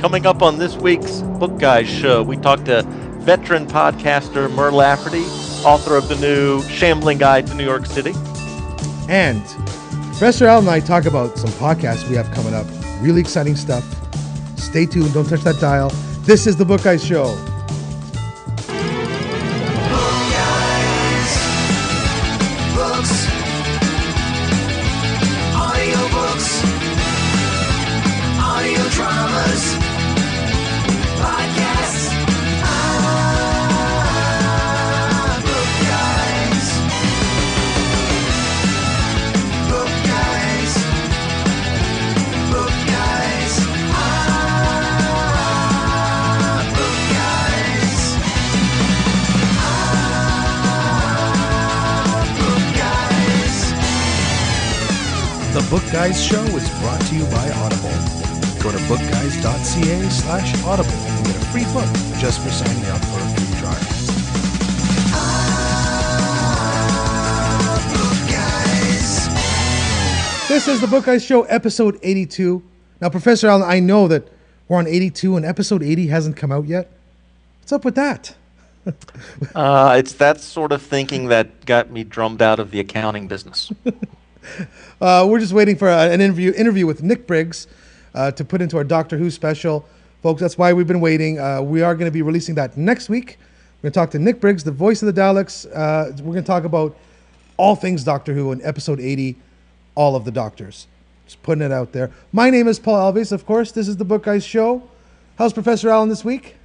Coming up on this week's Book Guys show, we talked to veteran podcaster Mur Lafferty, author of the new Shambling Guide to New York City. And Professor Al and I talk about some podcasts we have coming up. Really exciting stuff. Stay tuned. Don't touch that dial. This is the Book Guys Show. Guys Show is brought to you by Audible. Go to bookguys.ca slash audible and get a free book just for signing up for a free trial. This is the Book Guys Show, episode 82. Now, Professor Allen, I know that we're on 82 and episode 80 hasn't come out yet. What's up with that? Uh, it's that sort of thinking that got me drummed out of the accounting business. Uh, we're just waiting for an interview interview with Nick Briggs uh, to put into our Doctor Who special, folks. That's why we've been waiting. Uh, we are going to be releasing that next week. We're going to talk to Nick Briggs, the voice of the Daleks. Uh, we're going to talk about all things Doctor Who in episode 80, all of the Doctors. Just putting it out there. My name is Paul Alves, of course. This is the Book Guys Show. How's Professor Allen this week?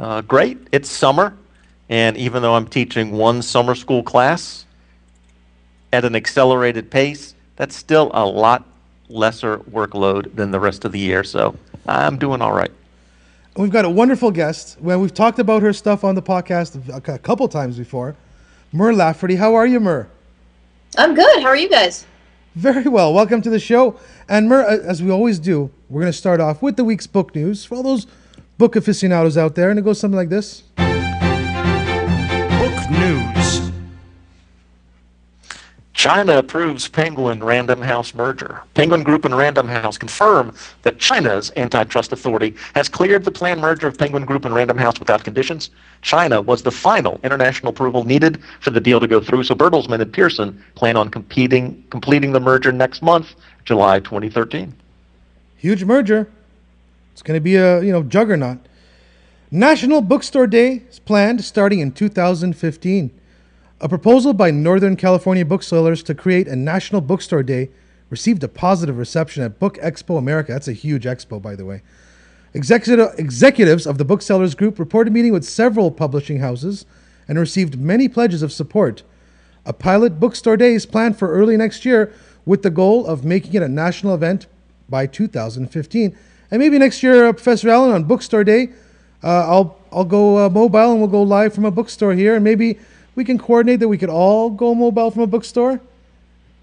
Uh, great. It's summer, and even though I'm teaching one summer school class at an accelerated pace, that's still a lot lesser workload than the rest of the year. So I'm doing all right. We've got a wonderful guest. Well, we've talked about her stuff on the podcast a a couple times before. Mur Lafferty. How are you, Mur? I'm good. How are you guys? Very well. Welcome to the show. And Mur, as we always do, we're going to start off with the week's book news for all those book aficionados out there. And it goes something like this. China approves Penguin Random House merger. Penguin Group and Random House confirm that China's antitrust authority has cleared the planned merger of Penguin Group and Random House without conditions. China was the final international approval needed for the deal to go through, so Bertelsmann and Pearson plan on competing, completing the merger next month, July 2013. Huge merger. It's going to be a you know juggernaut. National Bookstore Day is planned starting in 2015. A proposal by Northern California booksellers to create a National Bookstore Day received a positive reception at Book Expo America. That's a huge expo, by the way. Executive, executives of the booksellers group reported meeting with several publishing houses and received many pledges of support. A pilot bookstore day is planned for early next year with the goal of making it a national event by 2015. And maybe next year, uh, Professor Allen, on Bookstore Day, uh, I'll I'll go uh, mobile and we'll go live from a bookstore here, and maybe we can coordinate that we could all go mobile from a bookstore.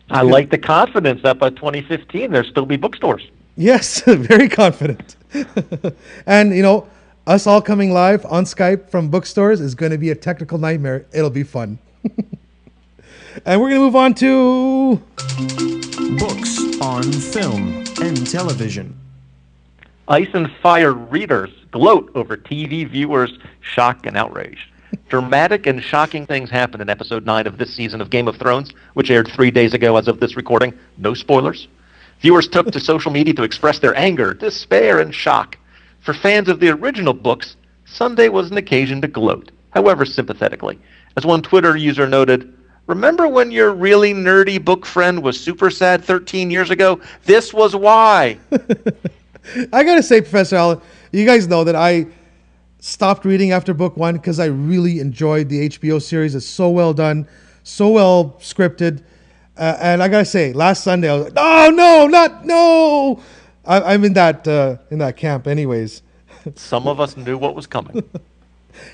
I like the confidence that by 2015 there'll still be bookstores. Yes, very confident. and you know, us all coming live on Skype from bookstores is going to be a technical nightmare. It'll be fun. and we're going to move on to Books on film and television. Ice and Fire readers gloat over TV viewers' shock and outrage. Dramatic and shocking things happened in episode 9 of this season of Game of Thrones, which aired three days ago as of this recording. No spoilers. Viewers took to social media to express their anger, despair, and shock. For fans of the original books, Sunday was an occasion to gloat, however sympathetically. As one Twitter user noted, Remember when your really nerdy book friend was super sad 13 years ago? This was why. I gotta say, Professor Allen, you guys know that I stopped reading after book one because I really enjoyed the HBO series. It's so well done, so well scripted, uh, and I gotta say, last Sunday I was like, "Oh no, not no!" I, I'm in that uh, in that camp, anyways. Some of us knew what was coming.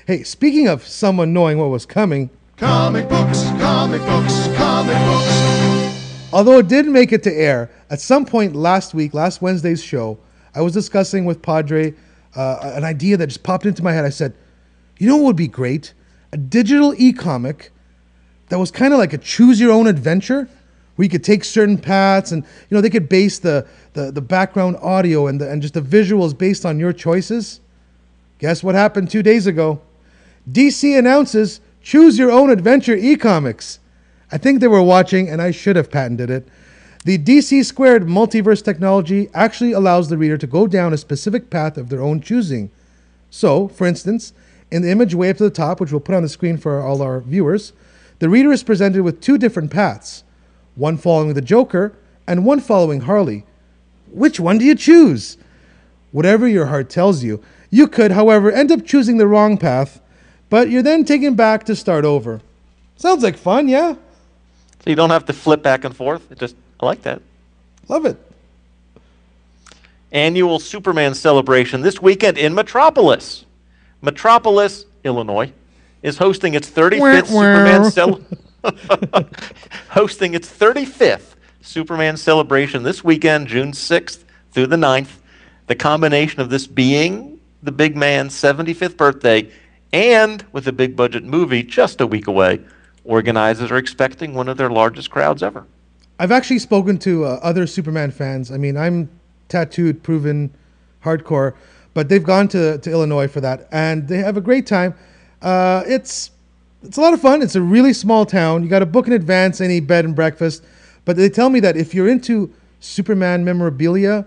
Hey, speaking of someone knowing what was coming, Comic books, comic books, comic books. Although it did make it to air, at some point last week, last Wednesday's show, I was discussing with Padre uh, an idea that just popped into my head. I said, you know what would be great? A digital e comic that was kind of like a choose your own adventure where you could take certain paths and you know they could base the the, the background audio and the, and just the visuals based on your choices. Guess what happened two days ago? DC announces choose your own adventure e-comics. I think they were watching, and I should have patented it. The DC squared multiverse technology actually allows the reader to go down a specific path of their own choosing. So, for instance, in the image way up to the top, which we'll put on the screen for all our viewers, the reader is presented with two different paths one following the Joker and one following Harley. Which one do you choose? Whatever your heart tells you. You could, however, end up choosing the wrong path, but you're then taken back to start over. Sounds like fun, yeah? So you don't have to flip back and forth. It just I like that. Love it. Annual Superman celebration this weekend in Metropolis. Metropolis, Illinois, is hosting its 35th Superman cel- hosting its 35th Superman celebration this weekend, June 6th through the 9th. The combination of this being the big man's 75th birthday and with a big budget movie just a week away, organizers are expecting one of their largest crowds ever. I've actually spoken to uh, other Superman fans. I mean, I'm tattooed, proven, hardcore, but they've gone to, to Illinois for that, and they have a great time. Uh, it's it's a lot of fun. It's a really small town. You got to book in advance any bed and breakfast. But they tell me that if you're into Superman memorabilia,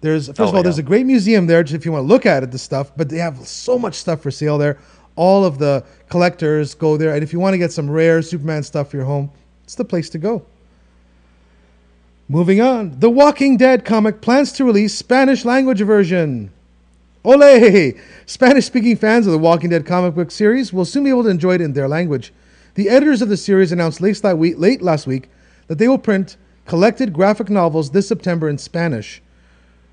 there's first Oh, of all, yeah. there's a great museum there just if you want to look at it, the stuff. But they have so much stuff for sale there. All of the collectors go there, and if you want to get some rare Superman stuff for your home, it's the place to go. Moving on, The Walking Dead comic plans to release Spanish language version. Ole! Spanish speaking fans of the Walking Dead comic book series will soon be able to enjoy it in their language. The editors of the series announced late, last week that they will print collected graphic novels this September in Spanish.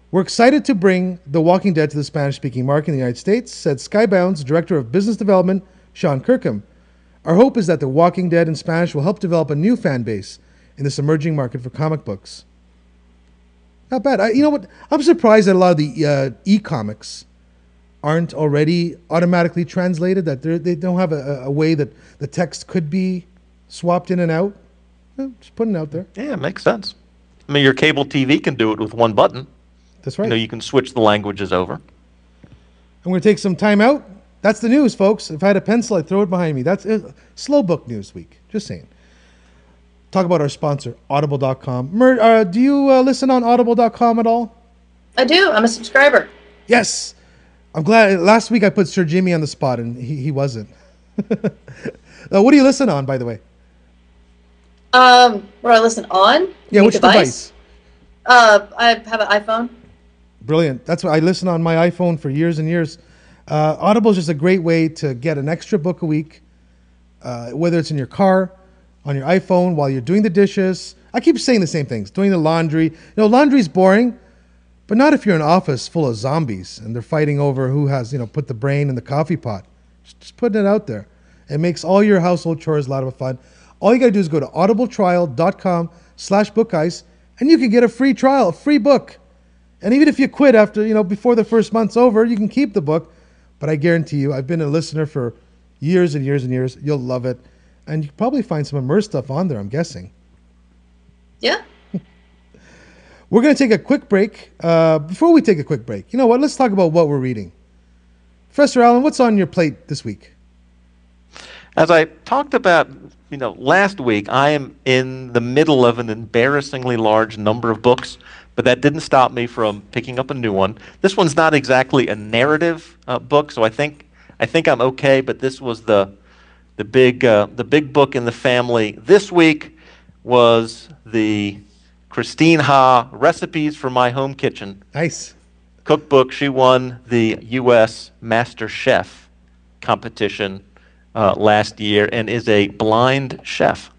We're excited to bring The Walking Dead to the Spanish speaking market in the United States, said Skybound's Director of Business Development, Sean Kirkham. Our hope is that The Walking Dead in Spanish will help develop a new fan base in this emerging market for comic books. Not bad. I, you know what? I'm surprised that a lot of the uh, e-comics aren't already automatically translated. That they're- don't have a, a way that the text could be swapped in and out. Eh, Just putting it out there. Yeah, it makes sense. I mean, your cable TV can do it with one button. That's right. You know, you can switch the languages over. I'm going to take some time out. That's the news, folks. If I had a pencil, I'd throw it behind me. That's uh, Slow Book News Week. Just saying. Talk about our sponsor, Audible.com. Mur, uh, do you uh, listen on Audible.com at all? I do. I'm a subscriber. Yes. I'm glad. Last week I put Sir Jimmy on the spot and he, he wasn't. uh, what do you listen on, by the way? Um, what do I listen on? Yeah, Any which device? Uh, I have an iPhone. Brilliant. That's what I listen on my iPhone for years and years. Uh, Audible is just a great way to get an extra book a week, uh, whether it's in your car, on your iPhone, while you're doing the dishes. I keep saying the same things. Doing the laundry. You know, laundry's boring, but not if you're in an office full of zombies and they're fighting over who has, you know, put the brain in the coffee pot. Just, putting it out there. It makes all your household chores a lot of fun. All you got to do is go to audibletrial.com slash bookguys and you can get a free trial, a free book. And even if you quit after, you know, before the first month's over, you can keep the book. But I guarantee you, I've been a listener for years and years and years. You'll love it. And you can probably find some immersed stuff on there, I'm guessing. Yeah. We're going to take a quick break. Uh, before we take a quick break, you know what? Let's talk about what we're reading. Professor Allen, what's on your plate this week? As I talked about, you know, last week, I am in the middle of an embarrassingly large number of books, but that didn't stop me from picking up a new one. This one's not exactly a narrative uh, book, so I think I think I'm okay. But this was the the big uh, the big book in the family this week was the Christine Ha recipes for my home kitchen Nice. cookbook. She won the U.S. Master Chef competition uh, last year and is a blind chef.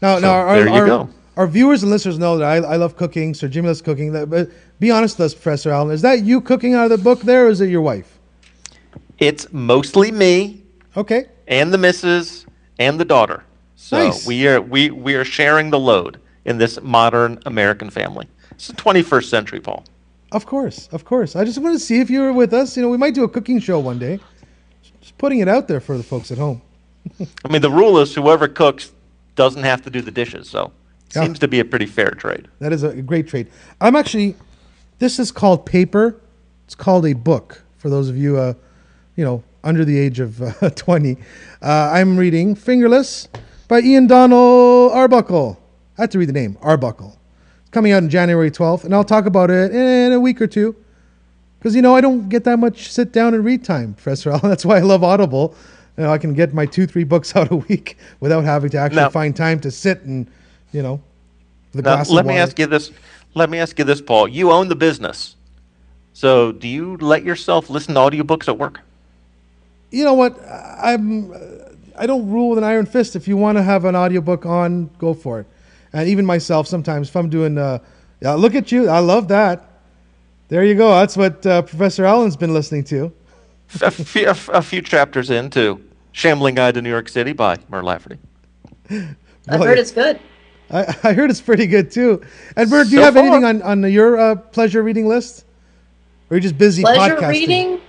Now, So, now our, there you our, go. our viewers and listeners know that I, I love cooking. Sir Jimmy loves cooking. But be honest with us, Professor Allen. Is that you cooking out of the book there, or is it your wife? It's mostly me Okay. and the missus and the daughter. So Nice. we are we we are sharing the load in this modern American family. It's the 21st century, Paul. Of course, of course. I just want to see if you were with us. You know, we might do a cooking show one day. Just putting it out there for the folks at home. I mean, the rule is whoever cooks doesn't have to do the dishes. So Yeah. seems to be a pretty fair trade. That is a great trade. I'm actually, this is called paper. It's called a book for those of you, uh, you know, under the age of uh, 20. Uh, I'm reading Fingerless by Ian Donald Arbuckle. I have to read the name, Arbuckle. It's coming out on January 12th, and I'll talk about it in a week or two. Because, you know, I don't get that much sit down and read time, Professor Allen. That's why I love Audible. You know, I can get my two, three books out a week without having to actually Now- find time to sit and, you know, a Now, glass let me ask you this. Let me ask you this, Paul. You own the business. So do you let yourself listen to audiobooks at work? You know what? I- i'm uh, i don't rule with an iron fist. If you want to have an audiobook on go for it. And even myself sometimes if i'm doing uh yeah, look at you i love that. There you go that's what uh, professor allen's been listening to. A, few, a, a few chapters into Shambling Guide to New York City by Mur Lafferty. I've heard it's good. I, I heard it's pretty good too. And bert do you So have anything on, on your uh, pleasure reading list? Or are you just busy Pleasure podcasting? reading.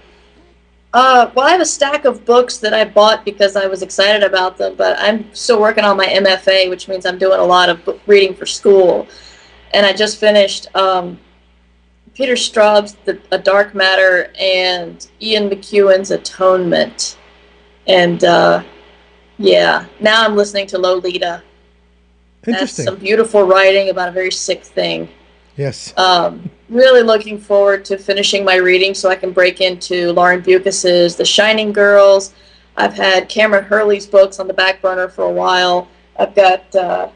Uh, well, I have a stack of books that I bought because I was excited about them, but I'm still working on my MFA, which means I'm doing a lot of book reading for school. And I just finished um, Peter Straub's the, A Dark Matter and Ian McEwan's Atonement. And uh, yeah, now I'm listening to Lolita. That's interesting some beautiful writing about a very sick thing. Yes Um, really looking forward to finishing my reading so I can break into Lauren Beukes's The Shining Girls. I've had Kameron Hurley's books on the back burner for a while. I've got uh,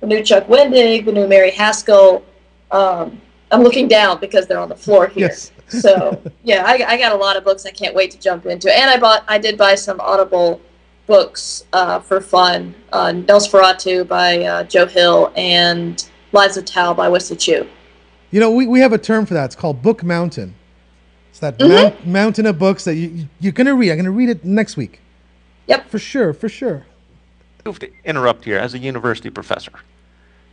the new Chuck Wendig, the new Mary Haskell. Um, I'm looking down because they're on the floor here. yes So yeah, I, I got a lot of books I can't wait to jump into. And I bought, I did buy some Audible books uh, for fun. Uh, NOS4A2 by uh, Joe Hill and Lives of Tao by Wesley Chu. You know, we, we have a term for that. It's called Book Mountain. It's that Mm-hmm. mount, mountain of books that you, you, you're going to read. I'm going to read it next week. Yep. For sure, for sure. I have to interrupt here as a university professor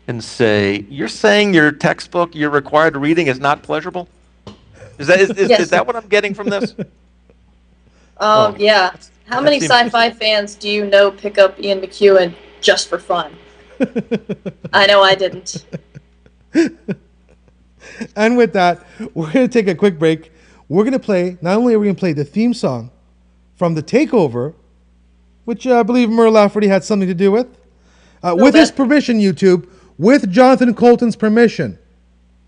and say, you're saying your textbook, your required reading is not pleasurable? Is that, is, is, Yes. is that what I'm getting from this? Um, Oh, yeah. How that many sci-fi fans do you know pick up Ian McEwan just for fun? I know I didn't. And with that, we're going to take a quick break. We're going to play, not only are we going to play the theme song from The Takeover, which uh, I believe Mur Lafferty had something to do with, uh, with his permission, YouTube, with Jonathan Coulton's permission.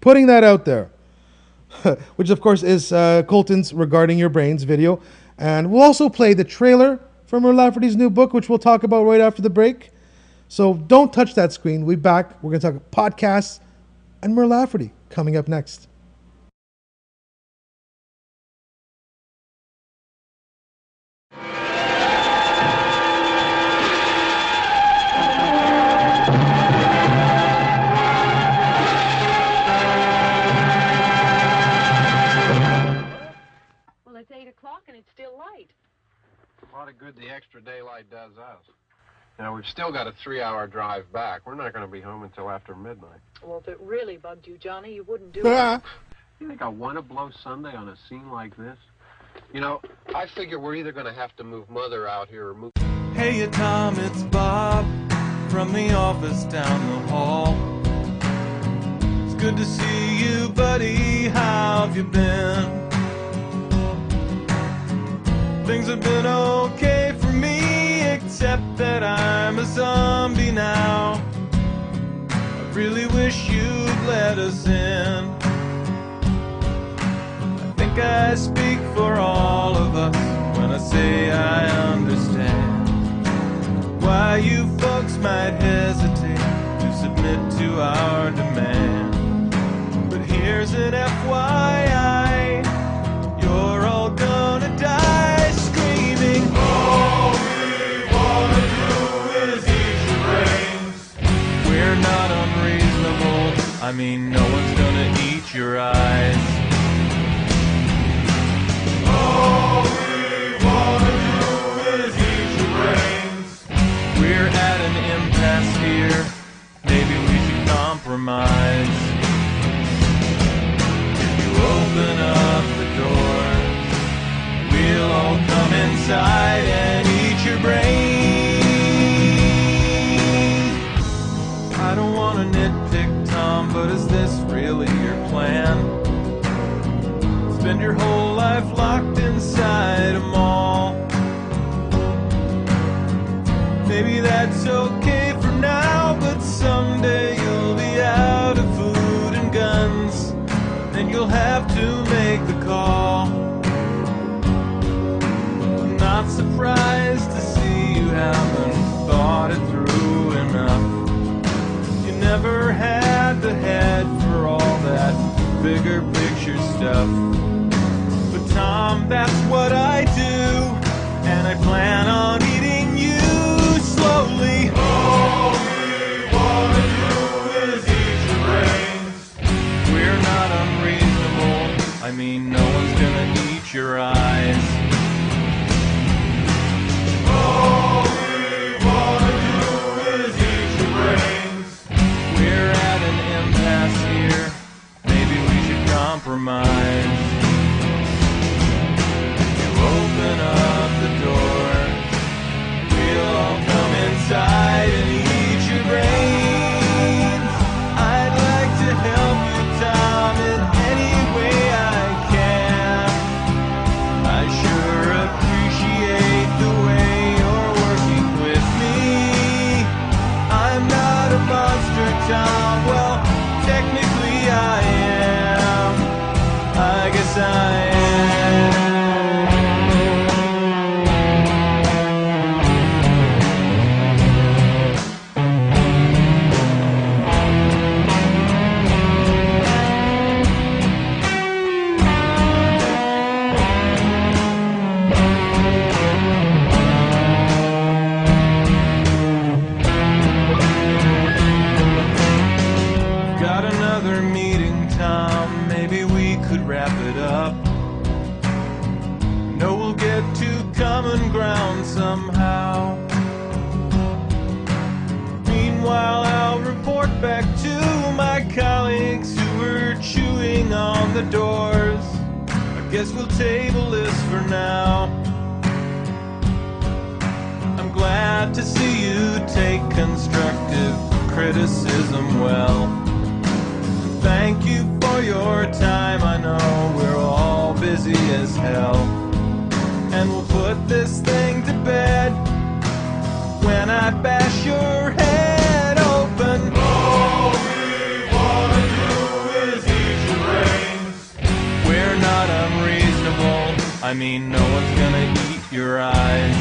Putting that out there. which of course is uh, Coulton's Regarding Your Brains video. And we'll also play the trailer from Mur Lafferty's new book, which we'll talk about right after the break. So don't touch that screen. We'll be back. We're going to talk podcasts and Mur Lafferty coming up next. Well, it's 8 o'clock and it's still light. What A lot of good the extra daylight does us. Now, we've still got a three-hour drive back. We're not going to be home until after midnight. Well, if it really bugged you, Johnny, you wouldn't do it. You think I want to blow Sunday on a scene like this? You know, I figure we're either going to have to move Mother out here or move... Hey, Tom, it's Bob from the office down the hall. It's good to see you, buddy. How have you been? Things have been okay for me, except that I'm a zombie now. I really wish you'd let us in. I think I speak for all of us when I say I understand why you folks might hesitate to submit to our demand. But here's an FYI I mean, no one's gonna eat your eyes. All we wanna do is eat your brains. We're at an impasse here. Maybe we should compromise. If you open up the doors, we'll all come inside and eat your brains. really your plan? Spend your whole life locked inside a mall. Maybe that's okay. Stuff. But Tom, that's what I do, and I plan on eating you slowly. All we wanna do is eat your brains. We're not unreasonable. I mean, no one's gonna eat your eyes. Compromise. You open up the door. We'll all come inside to common ground somehow. Meanwhile, I'll report back to my colleagues who were chewing on the doors. I guess we'll table this for now. I'm glad to see you take constructive criticism well. Thank you for your time. I know we're all busy as hell. And we'll put this thing to bed when I bash your head open. All we wanna do is eat your brains. We're not unreasonable. I mean, no one's gonna eat your eyes.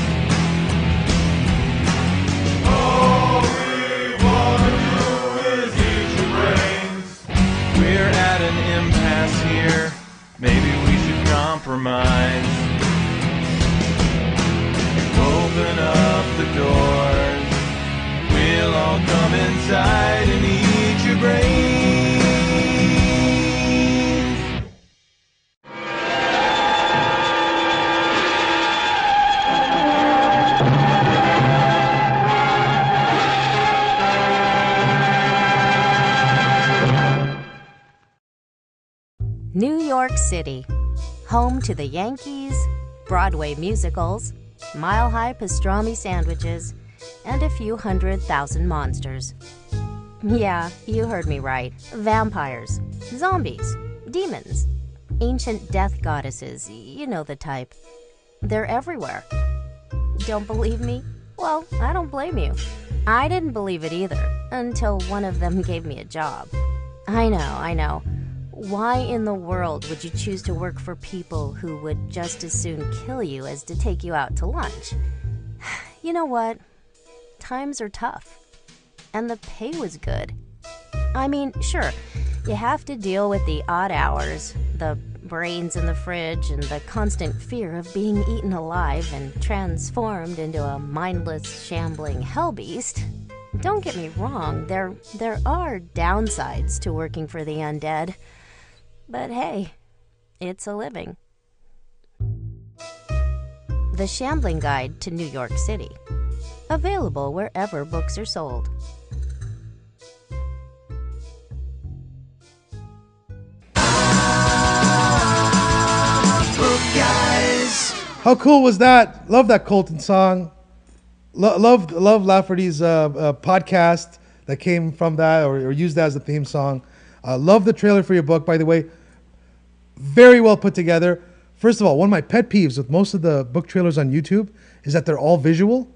All we wanna do is eat your brains. We're at an impasse here. Maybe we should compromise. Open up the. We'll all come inside and eat your brains. New York City, home to the Yankees, Broadway musicals, mile high pastrami sandwiches, and a few hundred thousand monsters. Yeah, you heard me right. Vampires, zombies, demons, ancient death goddesses, you know the type. They're everywhere. Don't believe me? Well, I don't blame you. I didn't believe it either until one of them gave me a job. I know, I know. Why in the world would you choose to work for people who would just as soon kill you as to take you out to lunch? You know what? Times are tough. And the pay was good. I mean, sure, you have to deal with the odd hours, the brains in the fridge, and the constant fear of being eaten alive and transformed into a mindless, shambling hell beast. Don't get me wrong, there there are downsides to working for the undead. But hey, it's a living. The Shambling Guide to New York City. Available wherever books are sold. How cool was that? Love that Coulton song. Lo- love love Lafferty's uh, uh, podcast that came from that or, or used that as the theme song. Uh, love the trailer for your book, by the way. Very well put together. First of all, one of my pet peeves with most of the book trailers on YouTube is that they're all visual.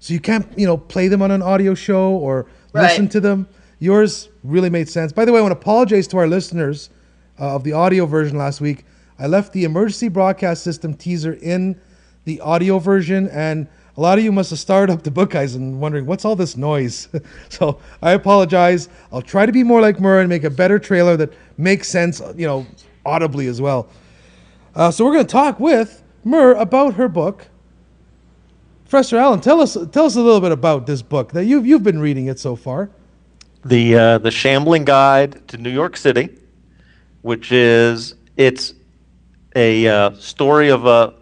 so you can't you know play them on an audio show or Right. listen to them. Yours really made sense. By the way, I want to apologize to our listeners uh, of the audio version last week. I left the emergency broadcast system teaser in the audio version, and a lot of you must have started up the book guys and wondering what's all this noise. so I apologize. I'll try to be more like Mur and make a better trailer that makes sense, you know, audibly as well. Uh, so we're going to talk with Mur about her book. Professor Allen, tell us tell us a little bit about this book that you've you've been reading it so far. the uh, the Shambling Guide to New York City, which is it's a uh, story of a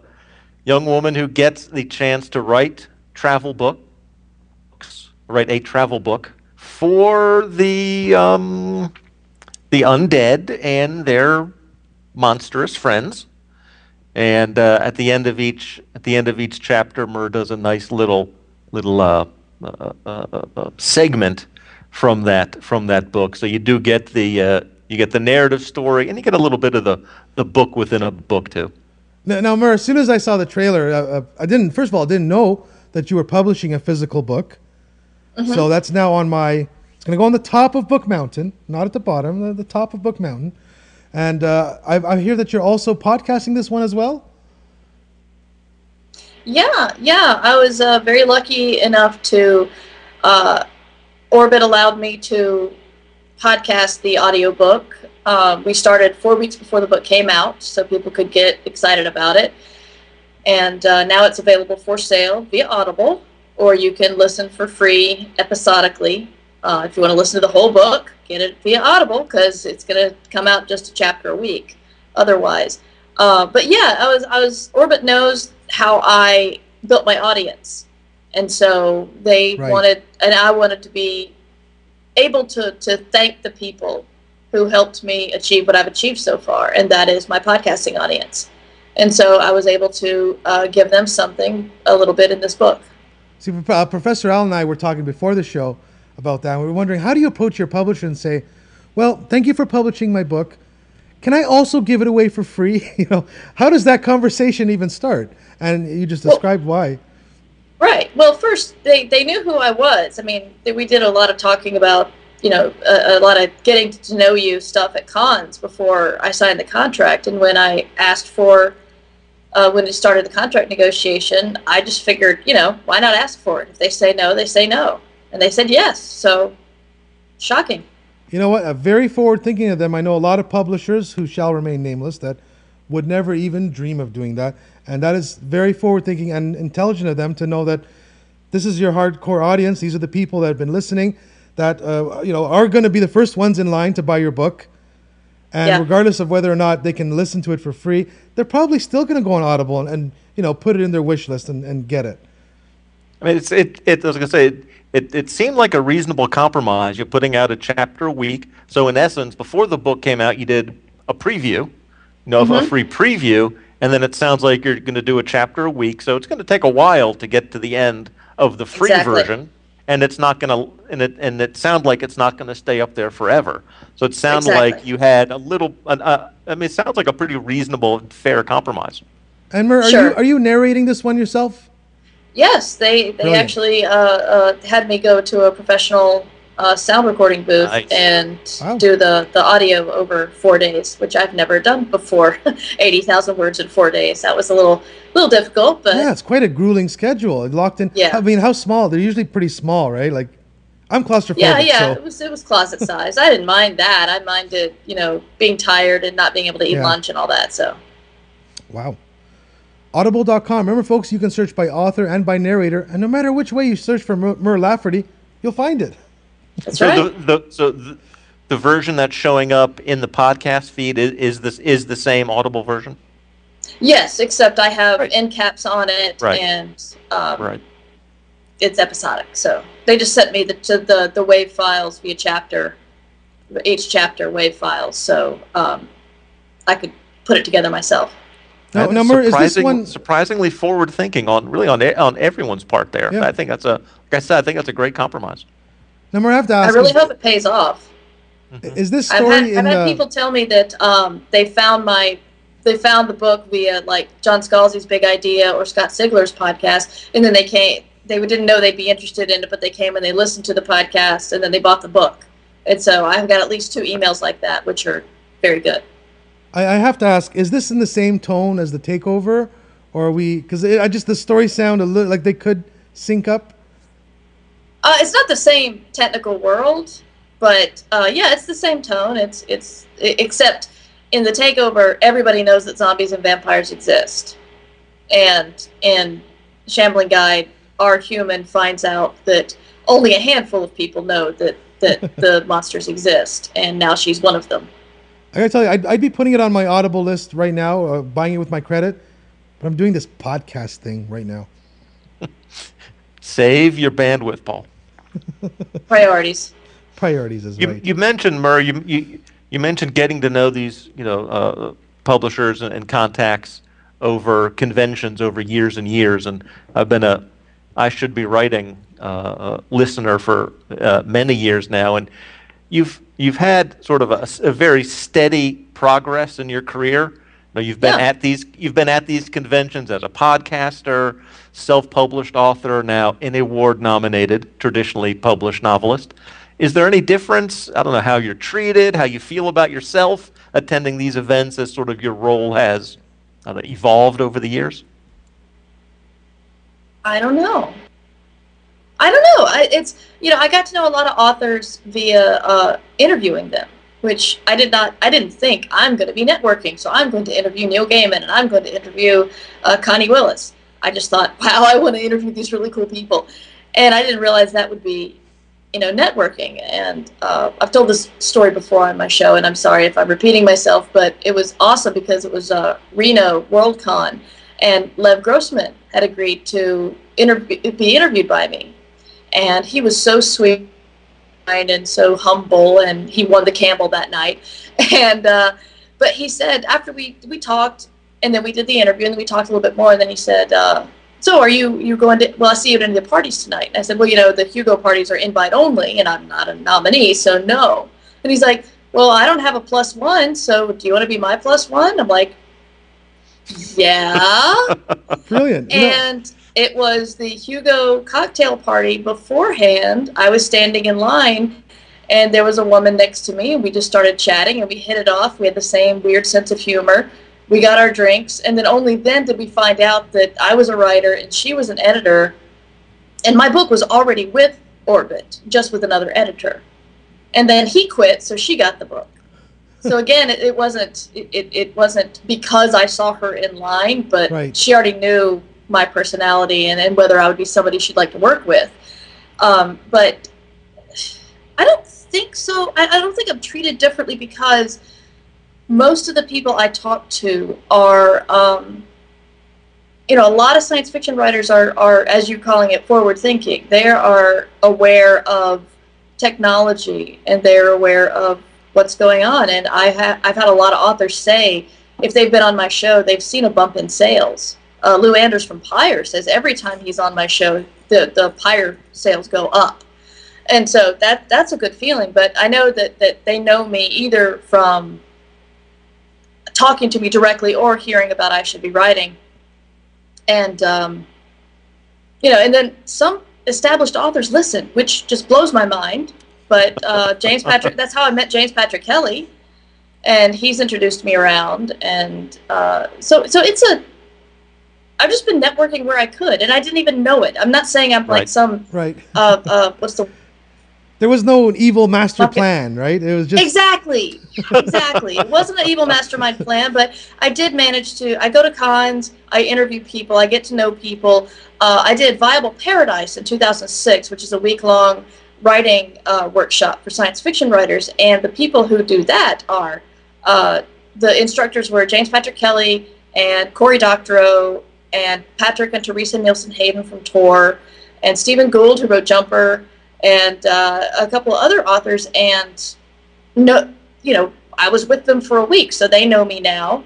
young woman who gets the chance to write travel books, write a travel book for the um, the undead and their monstrous friends. And uh, at the end of each at the end of each chapter, Mur does a nice little little uh, uh, uh, uh, segment from that from that book. So you do get the uh, you get the narrative story, and you get a little bit of the the book within a book too. Now, now Mur, as soon as I saw the trailer, uh, uh, I didn't. First of all, I didn't know that you were publishing a physical book. So that's now on my. It's going to go on the top of Book Mountain, not at the bottom, the, the top of Book Mountain. And uh, I, I hear that you're also podcasting this one as well. Yeah, yeah. I was uh, very lucky enough to uh, Orbit allowed me to podcast the audiobook. Um, we started four weeks before the book came out, so people could get excited about it. And uh, now it's available for sale via Audible, or you can listen for free episodically. Uh, if you want to listen to the whole book, get it via Audible because it's going to come out just a chapter a week. Otherwise, uh, but yeah, I was I was Orbit knows how I built my audience, and so they Right. wanted, and I wanted to be able to to thank the people who helped me achieve what I've achieved so far, and that is my podcasting audience. And so I was able to uh, give them something a little bit in this book. See, uh, Professor Allen and I were talking before the show about that. We were wondering how do you approach your publisher and say, "Well, thank you for publishing my book. Can I also give it away for free?" you know, how does that conversation even start? And you just Well- described why. Right. Well, first they, they knew who I was. I mean, we did a lot of talking about you know a, a lot of getting to know you stuff at cons before I signed the contract. And when I asked for uh, when it started the contract negotiation, I just figured you know why not ask for it? If they say no, they say no, and they said yes. So shocking. You know what? A very forward thinking of them. I know a lot of publishers who shall remain nameless that would never even dream of doing that. And that is very forward thinking and intelligent of them to know that this is your hardcore audience. These are the people that have been listening that uh, you know are going to be the first ones in line to buy your book. And Yeah. regardless of whether or not they can listen to it for free, they're probably still going to go on Audible and, and you know put it in their wish list and, and get it. I mean, it's it. it I was gonna say it, it. It seemed like a reasonable compromise. You're putting out a chapter a week, so in essence, before the book came out, you did a preview, you know, a free preview, and then it sounds like you're going to do a chapter a week. So it's going to take a while to get to the end of the free Exactly. version, and it's not going to. And it and it sounds like it's not going to stay up there forever. So it sounds Exactly. like you had a little. An, uh, I mean, it sounds like a pretty reasonable, fair compromise. And Mur, are you are you narrating this one yourself? Yes, they they Brilliant. actually uh, uh, had me go to a professional uh, sound recording booth Nice. and Wow. do the, the audio over four days, which I've never done before. Eighty thousand words in four days. That was a little little difficult, but Yeah, it's quite a grueling schedule. It locked in. Yeah. I mean, how small? They're usually pretty small, right? Like, I'm claustrophobic. yeah, yeah, So it was it was closet size. I didn't mind that. I minded you know being tired and not being able to eat Yeah. lunch and all that. So wow. Audible.com. Remember, folks, you can search by author and by narrator, and no matter which way you search for Mur, Mur Lafferty, you'll find it. that's so right. the, the so the, the version that's showing up in the podcast feed is, is this is the same Audible version, yes, except I have Right. end caps on it Right. and um, right? it's episodic. So they just sent me the to the the wave files via chapter, each chapter wave files. So um, I could put it together myself. Now, That now is Mur, is this one? surprisingly forward thinking on really on on everyone's part there. Yeah. I think that's a like I said, I think that's a great compromise. Now, Mur, I have to ask. I really is, hope it pays off. is this I've story had, in I've had the? people tell me that um, they found my they found the book via like John Scalzi's Big Idea or Scott Sigler's podcast, and then they came they didn't know they'd be interested in it, but they came and they listened to the podcast and then they bought the book. And so I've got at least two emails like that, which are very good. I, I have to ask: Is this in the same tone as the takeover, or are we? Because I just the story sound a little like they could sync up. Uh, it's not the same technical world, but uh, yeah, it's the same tone. It's it's except in the takeover, everybody knows that zombies and vampires exist, and in Shambling Guide, our human finds out that only a handful of people know that that the monsters exist, and now she's one of them. I gotta tell you, I'd, I'd be putting it on my Audible list right now, uh, buying it with my credit. But I'm doing this podcast thing right now. Save your bandwidth, Paul. Priorities. Priorities is You, right. you mentioned Murray. You, you you mentioned getting to know these you know uh, publishers and, and contacts over conventions over years and years. And I've been a I should be writing uh, uh, listener for uh, many years now, and you've you've had sort of a very steady progress in your career. You know, you've been Yeah. at these you've been at these conventions as a podcaster, self-published author, now an award-nominated, traditionally published novelist. Is there any difference? I don't know how you're treated, how you feel about yourself attending these events as sort of your role has know, evolved over the years. I don't know. I don't know. I, it's you know I got to know a lot of authors via uh, interviewing them, which I did not. I didn't think I'm going to be networking, so I'm going to interview Neil Gaiman and I'm going to interview uh, Connie Willis. I just thought, wow, I want to interview these really cool people, and I didn't realize that would be, you know, networking. And uh, I've told this story before on my show, and I'm sorry if I'm repeating myself, but it was awesome because it was uh, Reno Worldcon, and Lev Grossman had agreed to be interviewed by me and he was so sweet and so humble and he won the campbell that night. And uh, but he said after we we talked and then we did the interview and then we talked a little bit more and then he said uh, so are you you going to well i see you at any of the parties tonight. And i said well you know the hugo parties are invite only and i'm not a nominee so no. And he's like well i don't have a plus one so do you want to be my plus one? I'm like yeah. Brilliant. And it was the Hugo cocktail party beforehand. I was standing in line, and there was a woman next to me, and we just started chatting, and we hit it off. We had the same weird sense of humor. We got our drinks, and then only then did we find out that I was a writer and she was an editor, and my book was already with Orbit, just with another editor. And then he quit, so she got the book. So again, it, it wasn't it, it, wasn't because I saw her in line, but Right. she already knew my personality and, and whether I would be somebody she'd like to work with. Um, but I don't think so. I, I don't think I'm treated differently because most of the people I talk to are, um, you know, a lot of science fiction writers are, are, as you're calling it, forward thinking. They are aware of technology and they're aware of what's going on. And I ha- I've had a lot of authors say if they've been on my show, they've seen a bump in sales. Uh, Lou Anders from Pyr says every time he's on my show, the, the Pyr sales go up. And so that that's a good feeling. But I know that, that they know me either from talking to me directly or hearing about I should be writing. And um, you know, and then some established authors listen, which just blows my mind. But uh, James Patrick, that's how I met James Patrick Kelly, and he's introduced me around, and uh, so so it's a. I've just been networking where I could, and I didn't even know it. I'm not saying I'm like some right. uh, uh, what's the There was no evil master Okay. plan, right? It was just exactly exactly it wasn't an evil mastermind plan but i did manage to i go to cons i interview people i get to know people uh, i did viable paradise in 2006 which is a week-long writing uh, workshop for science fiction writers and the people who do that are uh, the instructors were james patrick kelly and cory doctorow and patrick and teresa nielsen hayden from tor and steven gould who wrote jumper and uh, a couple of other authors and no, you know, I was with them for a week, so they know me now.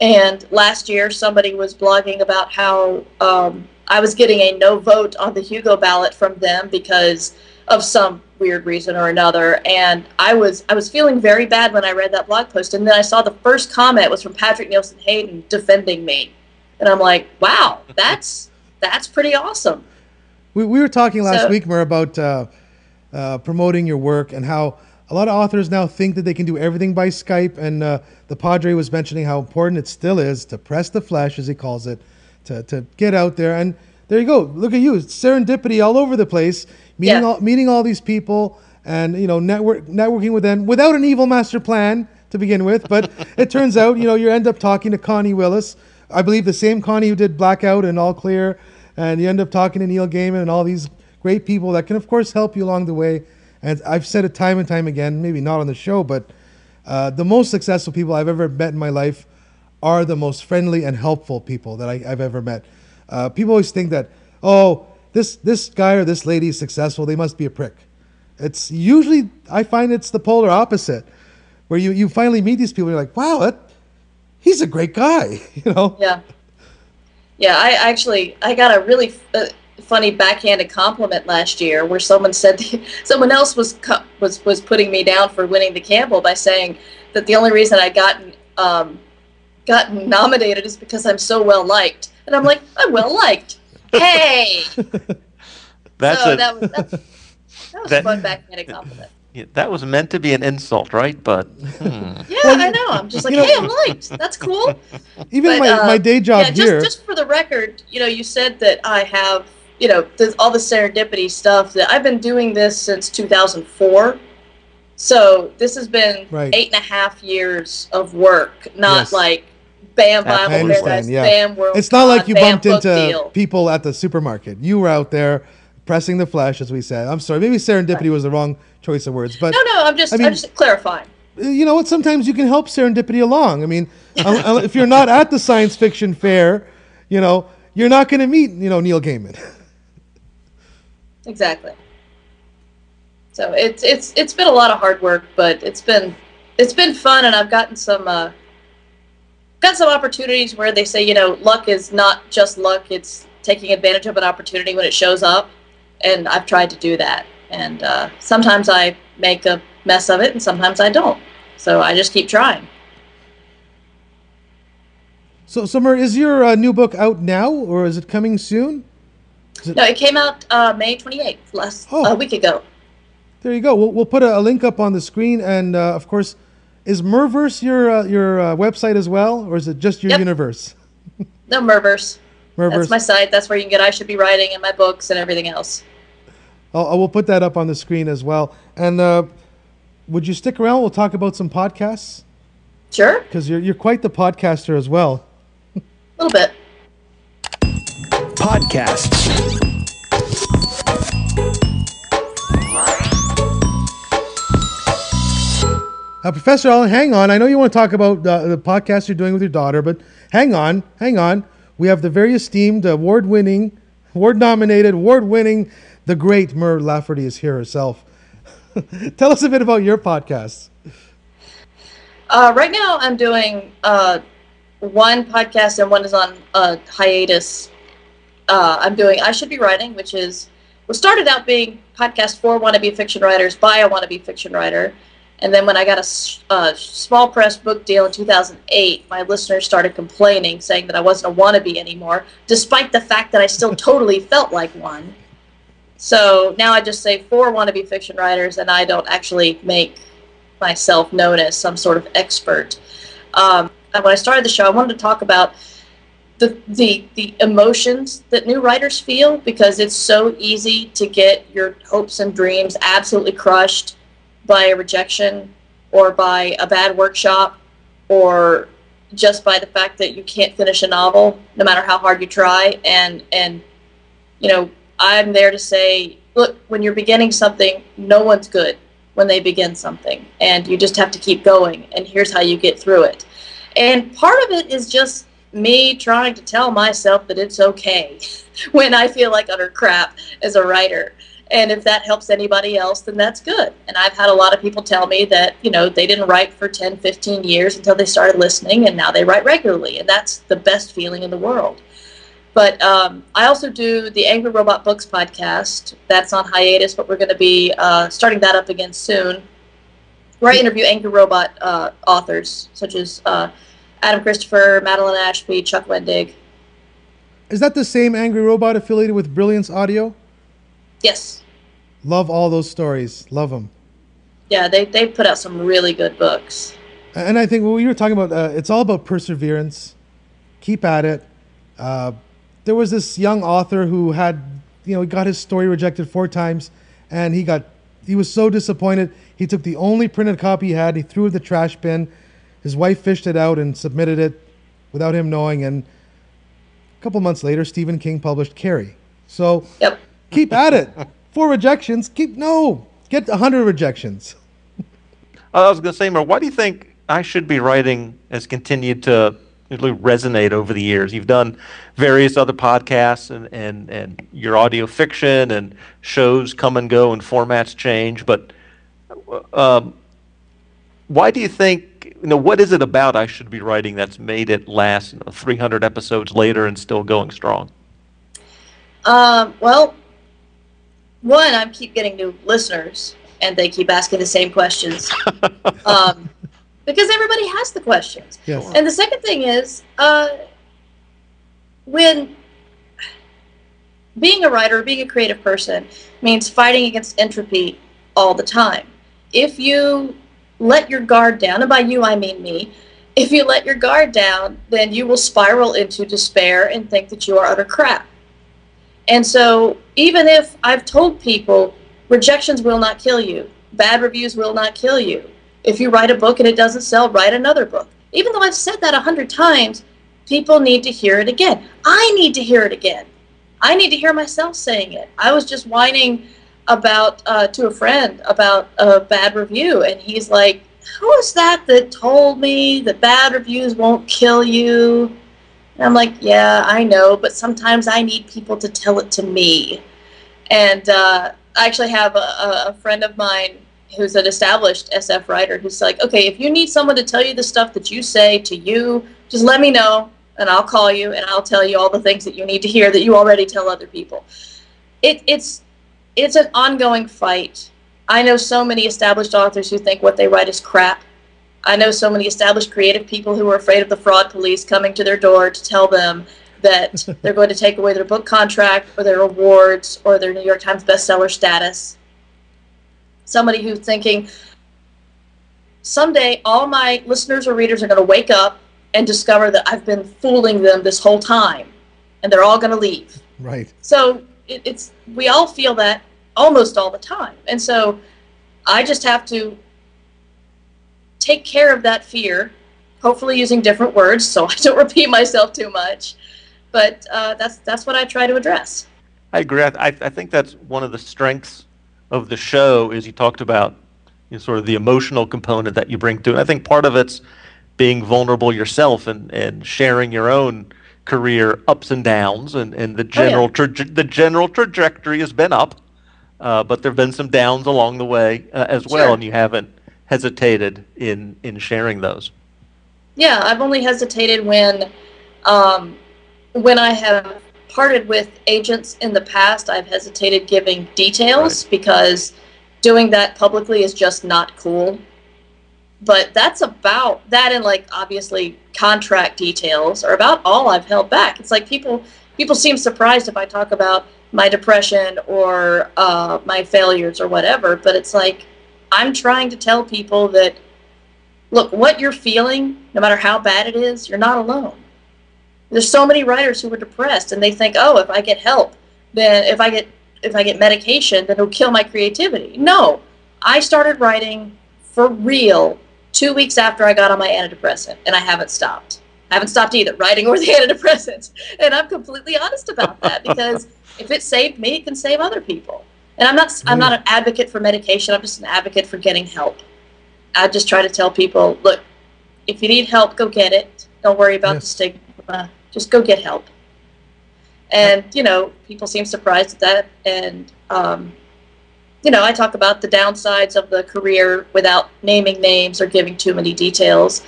And last year, somebody was blogging about how um, I was getting a no vote on the Hugo ballot from them because of some weird reason or another. And I was I was feeling very bad when I read that blog post, and then I saw the first comment was from Patrick Nielsen Hayden defending me, and I'm like, wow, that's that's pretty awesome. We, we were talking last So- week, Mur, about uh, uh, promoting your work and how a lot of authors now think that they can do everything by Skype. And uh, the Padre was mentioning how important it still is to press the flesh, as he calls it, to, to get out there. And there you go. Look at you, serendipity all over the place, meeting Yeah. all meeting all these people, and you know, network networking with them without an evil master plan to begin with. But it turns out, you know, you end up talking to Connie Willis. I believe the same Connie who did Blackout and All Clear, and you end up talking to Neil Gaiman and all these great people that can, of course, help you along the way. And I've said it time and time again, maybe not on the show, but uh, the most successful people I've ever met in my life are the most friendly and helpful people that I, I've ever met. Uh, people always think that, oh, this this guy or this lady is successful, they must be a prick. It's usually I find it's the polar opposite, where you, you finally meet these people, you're like, wow, that, he's a great guy, you know. Yeah. Yeah, I actually I got a really uh, funny backhanded compliment last year where someone said someone else was co- was was putting me down for winning the Campbell by saying that the only reason I gotten um, gotten nominated is because I'm so well liked, and I'm like I'm well liked. Hey, That's so a, that was that's, that was That- a fun backhanded compliment. Yeah, that was meant to be an insult, right? But hmm. Yeah, I know. I'm just like, you know- hey, I'm liked. That's cool. Even But, my, uh, my day job yeah, just, here. just for the record, you know, you said that I have, you know, there's all the serendipity stuff that I've been doing this since 2004. So this has been Right. eight and a half years of work, not Yes. like bam I Bible understand, Paradise, yeah. bam World. it's not like you bam bumped into deal. people at the supermarket. You were out there pressing the flesh, as we said. I'm sorry, maybe serendipity was the wrong choice of words, but No, no, I'm just, I mean- am just clarifying. you know what? Sometimes you can help serendipity along. I mean, if you're not at the science fiction fair, you know, you're not going to meet, you know, Neil Gaiman. Exactly. So it's it's it's been a lot of hard work, but it's been it's been fun, and I've gotten some uh, got some opportunities where they say you know luck is not just luck; it's taking advantage of an opportunity when it shows up, and I've tried to do that. And uh, sometimes I make a mess of it, and sometimes I don't. So I just keep trying. So, Summer, is your uh, new book out now, or is it coming soon? No, it came out uh, May twenty eighth, last Oh. a week ago. There you go. We'll, we'll put a, a link up on the screen, and uh, of course, is Murverse your uh, your uh, website as well, or is it just your Yep. universe? No, Murverse. Murverse. That's my site. That's where you can get I should be writing and my books and everything else. I'll, I will put that up on the screen as well. And uh, would you stick around? We'll talk about some podcasts Sure, because you're you're quite the podcaster as well. a little bit. Podcasts. Uh, Professor Allen, hang on. I know you want to talk about uh, the podcast you're doing with your daughter, but hang on, hang on. We have the very esteemed, award-winning, award-nominated, award-winning, the great Mur Lafferty is here herself. Tell us a bit about your podcast. Uh, right now, I'm doing uh, one podcast and one is on uh, hiatus. Uh, I'm doing I Should Be Writing, which is was started out being podcast for wannabe fiction writers by a wannabe fiction writer. And then when I got a uh, small press book deal in 2008, my listeners started complaining, saying that I wasn't a wannabe anymore, despite the fact that I still totally felt like one. So now I just say for wannabe fiction writers, and I don't actually make myself known as some sort of expert. Um, and when I started the show, I wanted to talk about the, the the emotions that new writers feel because it's so easy to get your hopes and dreams absolutely crushed by a rejection or by a bad workshop or just by the fact that you can't finish a novel no matter how hard you try and and you know i'm there to say look when you're beginning something no one's good when they begin something and you just have to keep going and here's how you get through it. And part of it is just me trying to tell myself that it's okay when i feel like utter crap as a writer. And if that helps anybody else then that's good. And i've had a lot of people tell me that you know they didn't write for 10 15 years until they started listening and now they write regularly and that's the best feeling in the world but um, I also do the Angry Robot Books podcast. That's on hiatus, but we're going to be uh, starting that up again soon. Where I interview Angry Robot uh, authors such as uh, Adam Christopher, Madeline Ashby, Chuck Wendig. Is that the same Angry Robot affiliated with Brilliance Audio? Yes. Love all those stories. Love them. Yeah, they they put out some really good books. And I think what we were talking about, uh, it's all about perseverance. Keep at it. Uh, there was this young author who had, you know, he got his story rejected four times, and he got, he was so disappointed. He took the only printed copy he had, he threw it in the trash bin. His wife fished it out and submitted it without him knowing. And a couple months later, Stephen King published Carrie. So Yep. keep at it. Four rejections. Keep no. Get a hundred rejections. I was going to say, Mur, why do you think I should be writing has continued to really resonate over the years? You've done various other podcasts and, and, and your audio fiction and shows come and go and formats change, but um, why do you think, you know, what is it about I should be writing that's made it last you know, 300 episodes later and still going strong? Um, well, one, I keep getting new listeners, and they keep asking the same questions. um, because everybody has the questions. Yes. And the second thing is, uh, when being a writer, being a creative person, means fighting against entropy all the time. If you let your guard down, and by you I mean me, if you let your guard down, then you will spiral into despair and think that you are utter crap. And so, even if I've told people rejections will not kill you, bad reviews will not kill you, if you write a book and it doesn't sell, write another book. Even though I've said that a hundred times, people need to hear it again. I need to hear it again. I need to hear myself saying it. I was just whining about uh, to a friend about a bad review, and he's like, "Who is that that told me that bad reviews won't kill you?" And I'm like, "Yeah, I know, but sometimes I need people to tell it to me." And uh, I actually have a, a a friend of mine who's an established SF writer who's like, "Okay, if you need someone to tell you the stuff that you say to you, just let me know." And I'll call you and I'll tell you all the things that you need to hear that you already tell other people. It, it's it's an ongoing fight. I know so many established authors who think what they write is crap. I know so many established creative people who are afraid of the fraud police coming to their door to tell them that they're going to take away their book contract or their awards or their New York Times bestseller status. Somebody who's thinking someday all my listeners or readers are going to wake up and discover that I've been fooling them this whole time and they're all going to leave. Right. So it, it's we all feel that almost all the time, and so I just have to take care of that fear, hopefully using different words so I don't repeat myself too much. But uh, that's that's what I try to address. I agree. I, I I think that's one of the strengths of the show is you talked about you know, sort of the emotional component that you bring to it. I think part of it's being vulnerable yourself and, and sharing your own career ups and downs and, and the general traje- the general trajectory has been up, uh, but there have been some downs along the way uh, as well, Sure. and you haven't hesitated in in sharing those. Yeah, I've only hesitated when um, when I have parted with agents in the past. I've hesitated giving details because doing that publicly is just not cool. But that's about that, and like obviously contract details are about all I've held back. It's like people people seem surprised if I talk about my depression or uh, my failures or whatever. But it's like I'm trying to tell people that look, what you're feeling, no matter how bad it is, you're not alone. There's so many writers who are depressed and they think, oh, if I get help, then if I get if I get medication, then it'll kill my creativity. No, I started writing for real two weeks after I got on my antidepressant, and I haven't stopped. I haven't stopped either, writing or the antidepressant, and I'm completely honest about that because if it saved me, it can save other people. And I'm not I'm not an hmm. advocate for medication. I'm just an advocate for getting help. I just try to tell people, look, if you need help, go get it. Don't worry about the stigma. Just go get help. And you know, people seem surprised at that. And um, you know, I talk about the downsides of the career without naming names or giving too many details,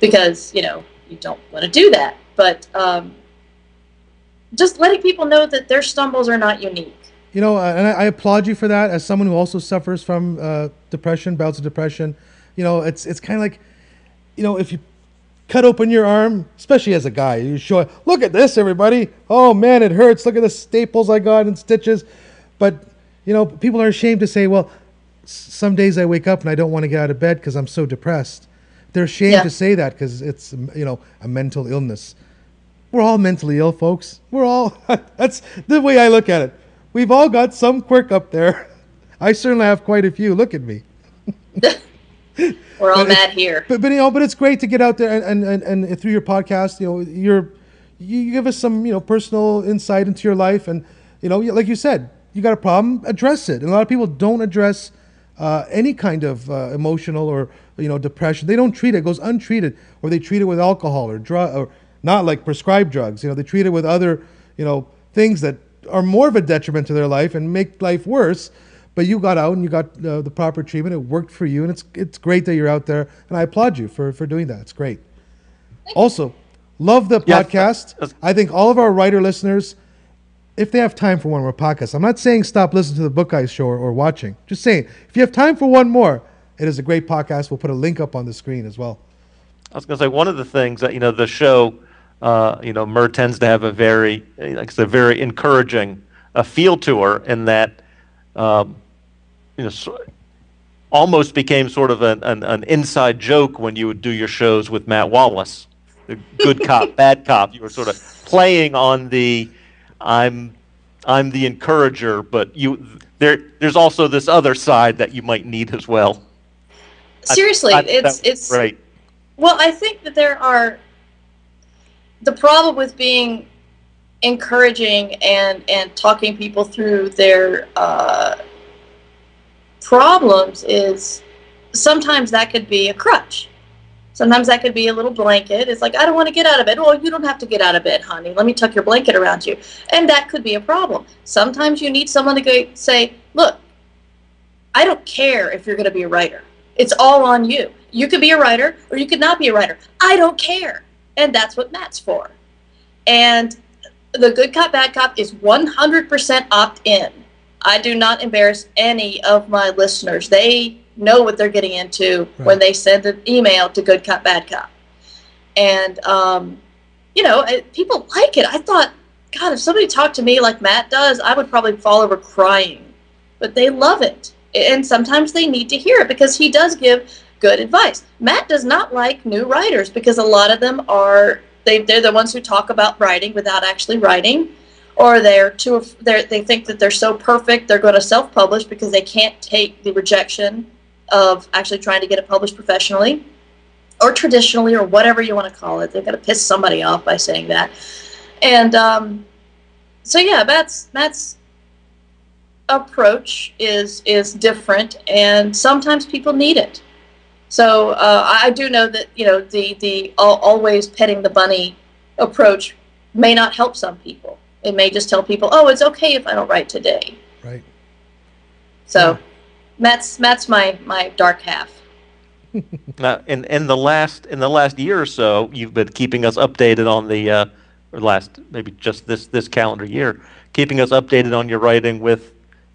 because you know you don't want to do that. But um, just letting people know that their stumbles are not unique. You know, uh, and I, I applaud you for that. As someone who also suffers from uh, depression, bouts of depression, you know, it's it's kind of like, you know, if you cut open your arm, especially as a guy, you show, it, look at this, everybody. Oh man, it hurts. Look at the staples I got and stitches. But you know, people are ashamed to say, well, some days I wake up and I don't want to get out of bed because I'm so depressed. They're ashamed Yeah. to say that because it's, you know, a mental illness. We're all mentally ill, folks. We're all, that's the way I look at it. We've all got some quirk up there. I certainly have quite a few. Look at me. We're all mad here. But but you know, but it's great to get out there and and, and, and through your podcast, you know, you're you give us some you know personal insight into your life, and you know, like you said, you got a problem, address it. And a lot of people don't address uh, any kind of uh, emotional or you know depression. They don't treat it; it goes untreated, or they treat it with alcohol or drug, or not like prescribed drugs. You know, they treat it with other you know things that are more of a detriment to their life and make life worse. But you got out and you got uh, the proper treatment. It worked for you, and it's it's great that you're out there. And I applaud you for for doing that. It's great. Also, love the Yeah, podcast. that's- I think all of our writer listeners, if they have time for one more podcast, I'm not saying stop listening to the Book Guys show or, or watching. Just saying, if you have time for one more, it is a great podcast. We'll put a link up on the screen as well. I was going to say one of the things that you know the show, uh, you know, Mur tends to have a very, like I said, very encouraging uh, feel to her, in that, um, you know, so, almost became sort of an, an, an inside joke when you would do your shows with Matt Wallace, the good cop, bad cop. You were sort of playing on the, I'm, I'm the encourager, but you there, there's also this other side that you might need as well. Seriously, I thought it's it's great. Well, I think that there are the problem with being encouraging and and talking people through their uh, problems is sometimes that could be a crutch. Sometimes that could be a little blanket. It's like I don't want to get out of bed. Well, you don't have to get out of bed, honey. Let me tuck your blanket around you, and that could be a problem. Sometimes you need someone to go say, "Look, I don't care if you're going to be a writer. It's all on you. You could be a writer or you could not be a writer. I don't care. And that's what Matt's for. And the good cop, bad cop is 100% opt in. I do not embarrass any of my listeners. They know what they're getting into Right. when they send an email to good cop, bad cop. And, um, you know, uh, people like it. I thought, God, if somebody talked to me like Matt does, I would probably fall over crying. But they love it. And sometimes they need to hear it because he does give good advice. Matt does not like new writers because a lot of them are they they're the ones who talk about writing without actually writing, or they're too they they think that they're so perfect they're going to self-publish because they can't take the rejection of actually trying to get it published professionally or traditionally or whatever you want to call it. They're going to piss somebody off by saying that, and um, so yeah, that's that's approach is is different, and sometimes people need it. So uh, I do know that you know the the always petting the bunny approach may not help some people. It may just tell people, "Oh, it's okay if I don't write today." Right. So Yeah. Matt's Matt's my my dark half. Now, in in the last in the last year or so, you've been keeping us updated on the uh, or last maybe just this this calendar year, keeping us updated on your writing with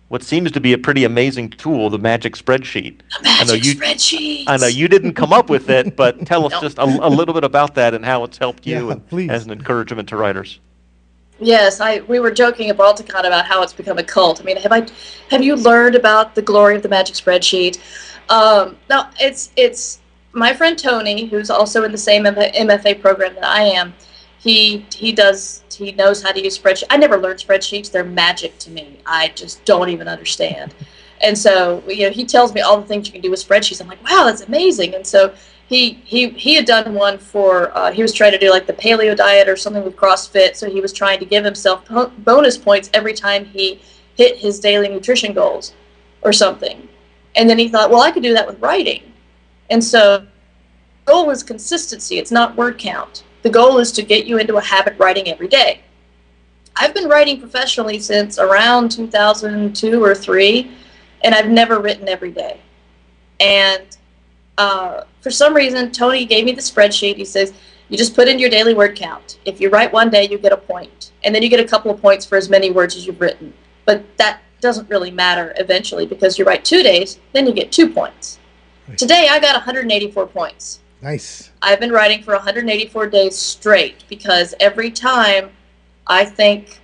what seems to be a pretty amazing tool, the Magic Spreadsheet. The magic know you- spreadsheet. I know you didn't come up with it, but tell us No. just a, a little bit about that and how it's helped you Yeah, and please. as an encouragement to writers. Yes, I we were joking at Balticon about how it's become a cult. I mean, have I have you learned about the glory of the magic spreadsheet? Um, no, it's it's my friend Tony, who's also in the same MFA program that I am. He he does he knows how to use spreadsheets. I never learned spreadsheets; they're magic to me. I just don't even understand. And so you know, he tells me all the things you can do with spreadsheets. I'm like, wow, that's amazing. And so he he he had done one for uh, he was trying to do like the paleo diet or something with CrossFit. So he was trying to give himself bonus points every time he hit his daily nutrition goals or something. And then he thought, well, I could do that with writing. And so the goal is consistency. It's not word count. The goal is to get you into a habit writing every day. I've been writing professionally since around 2002 or 3 and I've never written every day. And uh, for some reason, Tony gave me the spreadsheet. He says, you just put in your daily word count. If you write one day, you get a point. And then you get a couple of points for as many words as you've written. But that doesn't really matter eventually because you write two days, then you get two points. Right. Today, I got 184 points. Nice. I've been writing for 184 days straight because every time I think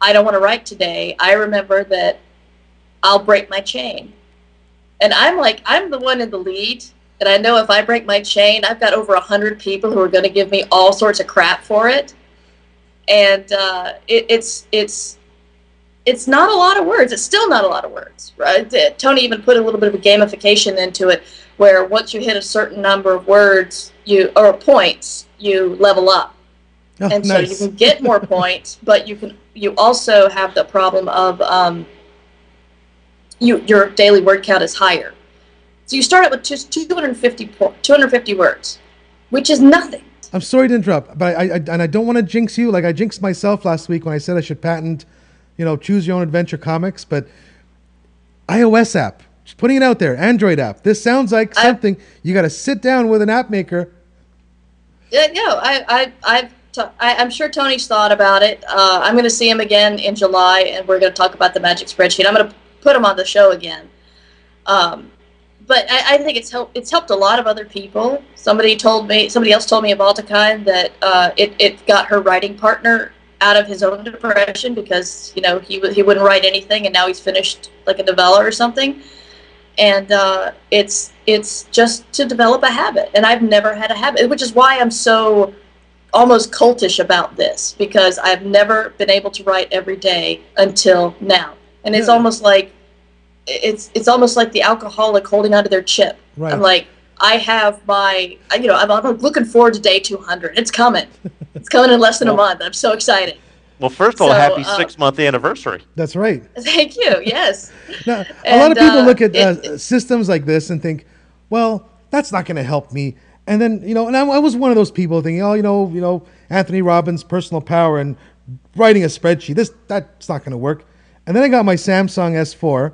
I don't want to write today, I remember that I'll break my chain. And I'm like, I'm the one in the lead. And I know if I break my chain, I've got over a hundred people who are going to give me all sorts of crap for it. And uh, it, it's it's it's not a lot of words. It's still not a lot of words, right? Uh, Tony even put a little bit of a gamification into it, where once you hit a certain number of words, you or points, you level up, Oh, and nice. so you can get more points, but you can you also have the problem of um, you your daily word count is higher. So you start out with just 250 250 words, which is nothing. I'm sorry to interrupt, but I, I and I don't want to jinx you. Like I jinxed myself last week when I said I should patent, you know, choose your own adventure comics. But iOS app, just putting it out there, Android app. This sounds like I- something you got to sit down with an app maker. Yeah, no, I, I, I've, I, I'm sure Tony's thought about it. Uh, I'm going to see him again in July, and we're going to talk about the magic spreadsheet. I'm going to put him on the show again. Um, but I, I think it's helped. It's helped a lot of other people. Somebody told me, somebody else told me of Balticon that uh, it, it got her writing partner out of his own depression because you know he w- he wouldn't write anything, and now he's finished like a novella or something. And uh, it's it's just to develop a habit, and I've never had a habit, which is why I'm so almost cultish about this because I've never been able to write every day until now, and it's Yeah. almost like it's it's almost like the alcoholic holding onto their chip. Right. I'm like, I have my, you know, I'm, I'm looking forward to day 200. It's coming. It's coming in less than a month. I'm so excited. Well, first of all, So, happy uh, six month anniversary. That's right. Thank you. Yes. Now, a lot of people uh, look at uh, it- systems like this and think, well, that's not going to help me. And then, you know, and I, I was one of those people thinking, oh, you know, you know, Anthony Robbins, personal power, and writing a spreadsheet. This that's not going to work. And then I got my Samsung S4,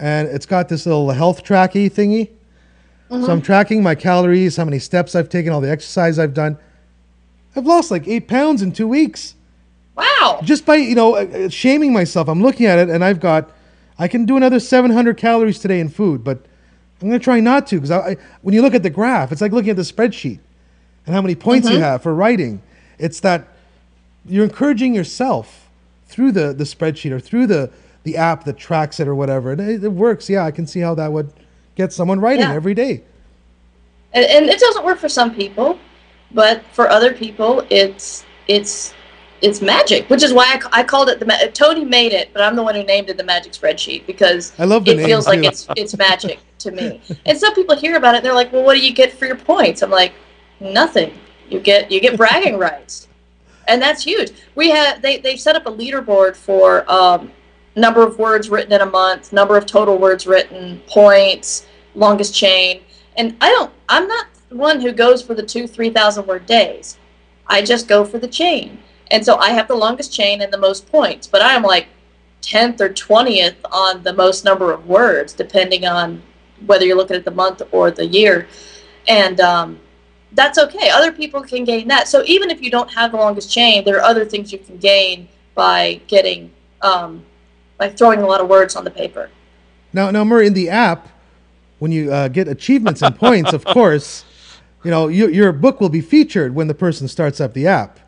and it's got this little health tracky thingy. So I'm tracking my calories, how many steps I've taken, all the exercise I've done. I've lost like eight pounds in two weeks Wow. just by you know uh, uh, shaming myself i'm looking at it and i've got i can do another 700 calories today in food but i'm going to try not to because when you look at the graph it's like looking at the spreadsheet and how many points you have for writing it's that you're encouraging yourself through the, the spreadsheet or through the, the app that tracks it or whatever. And it, it works. Yeah i can see how that would get someone writing Yeah. every day. And, and it doesn't work for some people but for other people it's it's it's magic which is why I, I called it the ma- tony made it but i'm the one who named it the magic spreadsheet because I love the it feels like it's it's magic to me. And some people hear about it and they're like well what do you get for your points? I'm like nothing. You get you get bragging rights. And that's huge. We have they, they set up a leaderboard for um, number of words written in a month number of total words written points longest chain. And i don't i'm not one who goes for the two three thousand word days. I just go for the chain. And so i have the longest chain and the most points but i am like 10th or 20th on the most number of words depending on whether you're looking at the month or the year. And um, that's okay. Other people can gain that. So even if you don't have the longest chain there are other things you can gain by getting um, by throwing a lot of words on the paper Now, now, Murray, in the app, when you uh, get achievements and points, of course, you know your your book will be featured when the person starts up the app.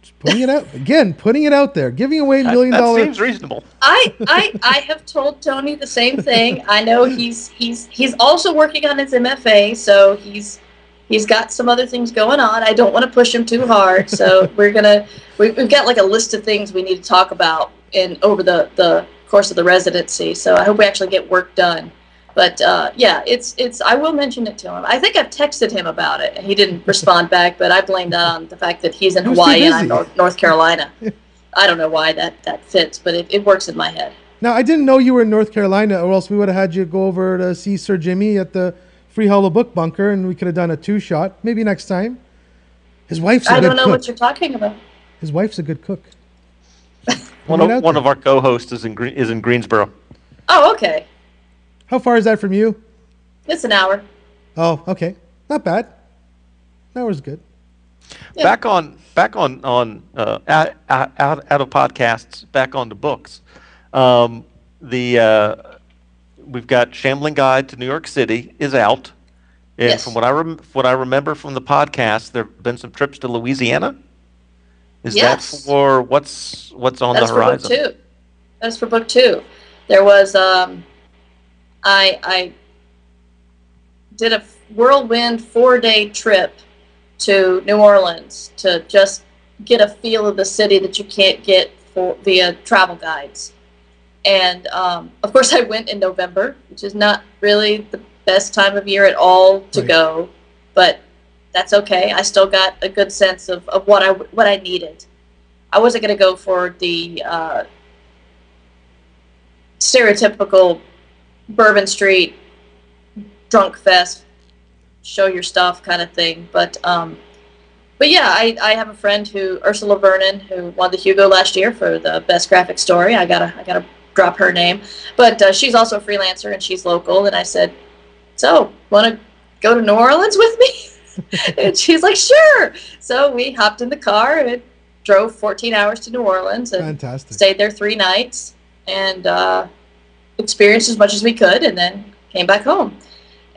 Just putting it out again, putting it out there, giving away That, million that seems reasonable. I, I I have told Tony the same thing. I know he's he's he's also working on his MFA, so he's he's got some other things going on. I don't want to push him too hard, so we're gonna we, we've got like a list of things we need to talk about in over the the course of the residency. So I hope we actually get work done. But uh, yeah, it's it's. I will mention it to him. I think I've texted him about it, and he didn't respond back. But I blame that on the fact that he's in Hawaii and I'm. North, North Carolina. I don't know why that that fits, but it, it works in my head. Now, I didn't know you were in North Carolina, or else we would have had you go over to see Sir Jimmy at the Free Hollow Book Bunker, and we could have done a two shot. Maybe next time. His wife's a I good don't know cook. what you're talking about. His wife's a good cook. One of one of our co-hosts is in Gre- is in Greensboro. Oh, okay. How far is that from you? It's an hour. Oh, okay, not bad. That was good. Yeah. Back on back on on uh, out, out out out of podcasts. Back on the books. Um, the uh, we've got Shambling Guide to New York City is out, and Yes. from what I rem- what I remember from the podcast, there have been some trips to Louisiana. Is Yes. that for what's what's on That's the for book horizon? two. That's for book two. There was um, I I did a whirlwind four day trip to New Orleans to just get a feel of the city that you can't get for via travel guides. And um, of course, I went in November, which is not really the best time of year at all to Right. go, but that's okay. I still got a good sense of, of what I what I needed. I wasn't going to go for the uh, stereotypical Bourbon Street drunk fest, show your stuff kind of thing. But um, but yeah, I, I have a friend who Ursula Vernon who won the Hugo last year for the best graphic story. I gotta I gotta drop her name, but uh, she's also a freelancer and she's local. And I said, so want to go to New Orleans with me? and she's like, sure. So we hopped in the car and drove 14 hours to New Orleans and Fantastic. stayed there three nights and uh, experienced as much as we could and then came back home.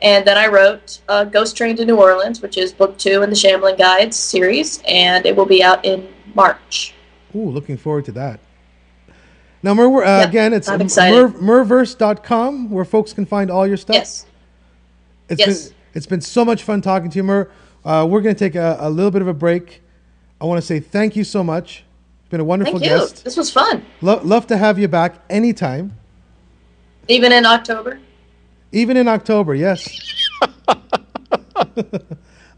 And then I wrote uh, Ghost Train to New Orleans, which is book two in the Shambling Guides series, and it will be out in March. Ooh, looking forward to that. Now, Mur, uh, Yeah, again, it's mur, murverse.com where folks can find all your stuff. Yes. It's Yes. been it's been so much fun talking to you, Mur. Uh, we're going to take a, a little bit of a break. I want to say thank you so much. It's been a wonderful Thank you. guest. This was fun. Lo- love to have you back anytime, Even in October. even in October. Yes.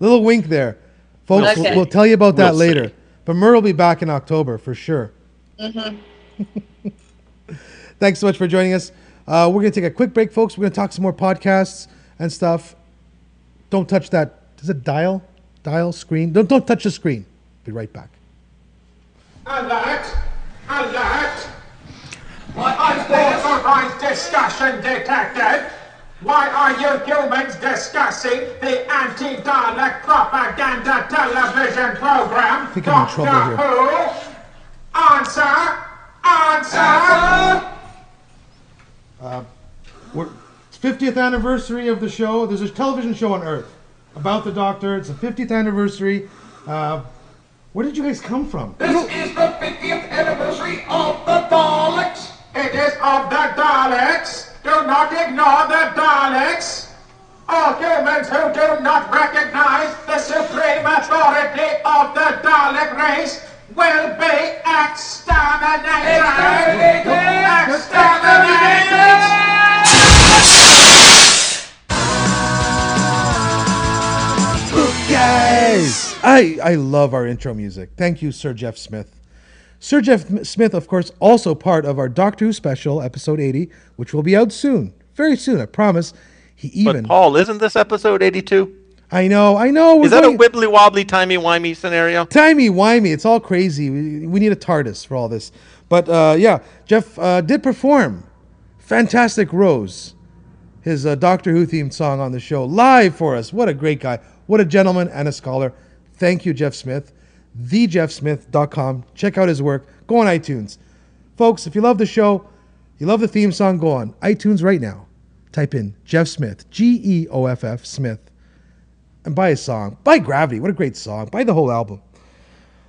little wink there, folks. Okay. We'll, we'll tell you about that We'll see. later. But Mur will be back in October for sure. hmm Thanks so much for joining us. Uh, we're going to take a quick break, folks. We're going to talk some more podcasts and stuff. Don't touch that. Is it dial? Dial screen? Don't don't touch the screen. Be right back. Alert! Alert! Unauthorized discussion detected. Why are you humans discussing the anti-Dalek propaganda television program? I think I'm in trouble here. Who? Answer! Answer! Uh, we're, it's 50th anniversary of the show. There's a television show on Earth about the Doctor. It's the 50th anniversary. Uh, where did you guys come from? This is the 50th anniversary of the Daleks. It is of the Daleks. Do not ignore the Daleks. All humans who do not recognize the supreme authority of the Dalek race will be exterminated. Exterminated. Guys, I, I love our intro music. Thank you, Sir Geoff Smith. Sir Geoff Smith, of course, also part of our Doctor Who special, episode 80, which will be out soon. Very soon, I promise. He even. But Paul, isn't this episode 82? I know, I know. we're Is that a wibbly wobbly timey wimey scenario? Timey wimey, it's all crazy. We, we need a TARDIS for all this. But uh, yeah, Jeff uh, did perform Fantastic Rose, his uh, Doctor Who themed song on the show, live for us. What a great guy. What a gentleman and a scholar. Thank you, Geoff Smith. TheGeoffSmith.com. Check out his work. Go on iTunes. Folks, if you love the show, you love the theme song, go on iTunes right now. Type in Geoff Smith, G E O F F Smith, and buy his song. Buy Gravity. What a great song. Buy the whole album.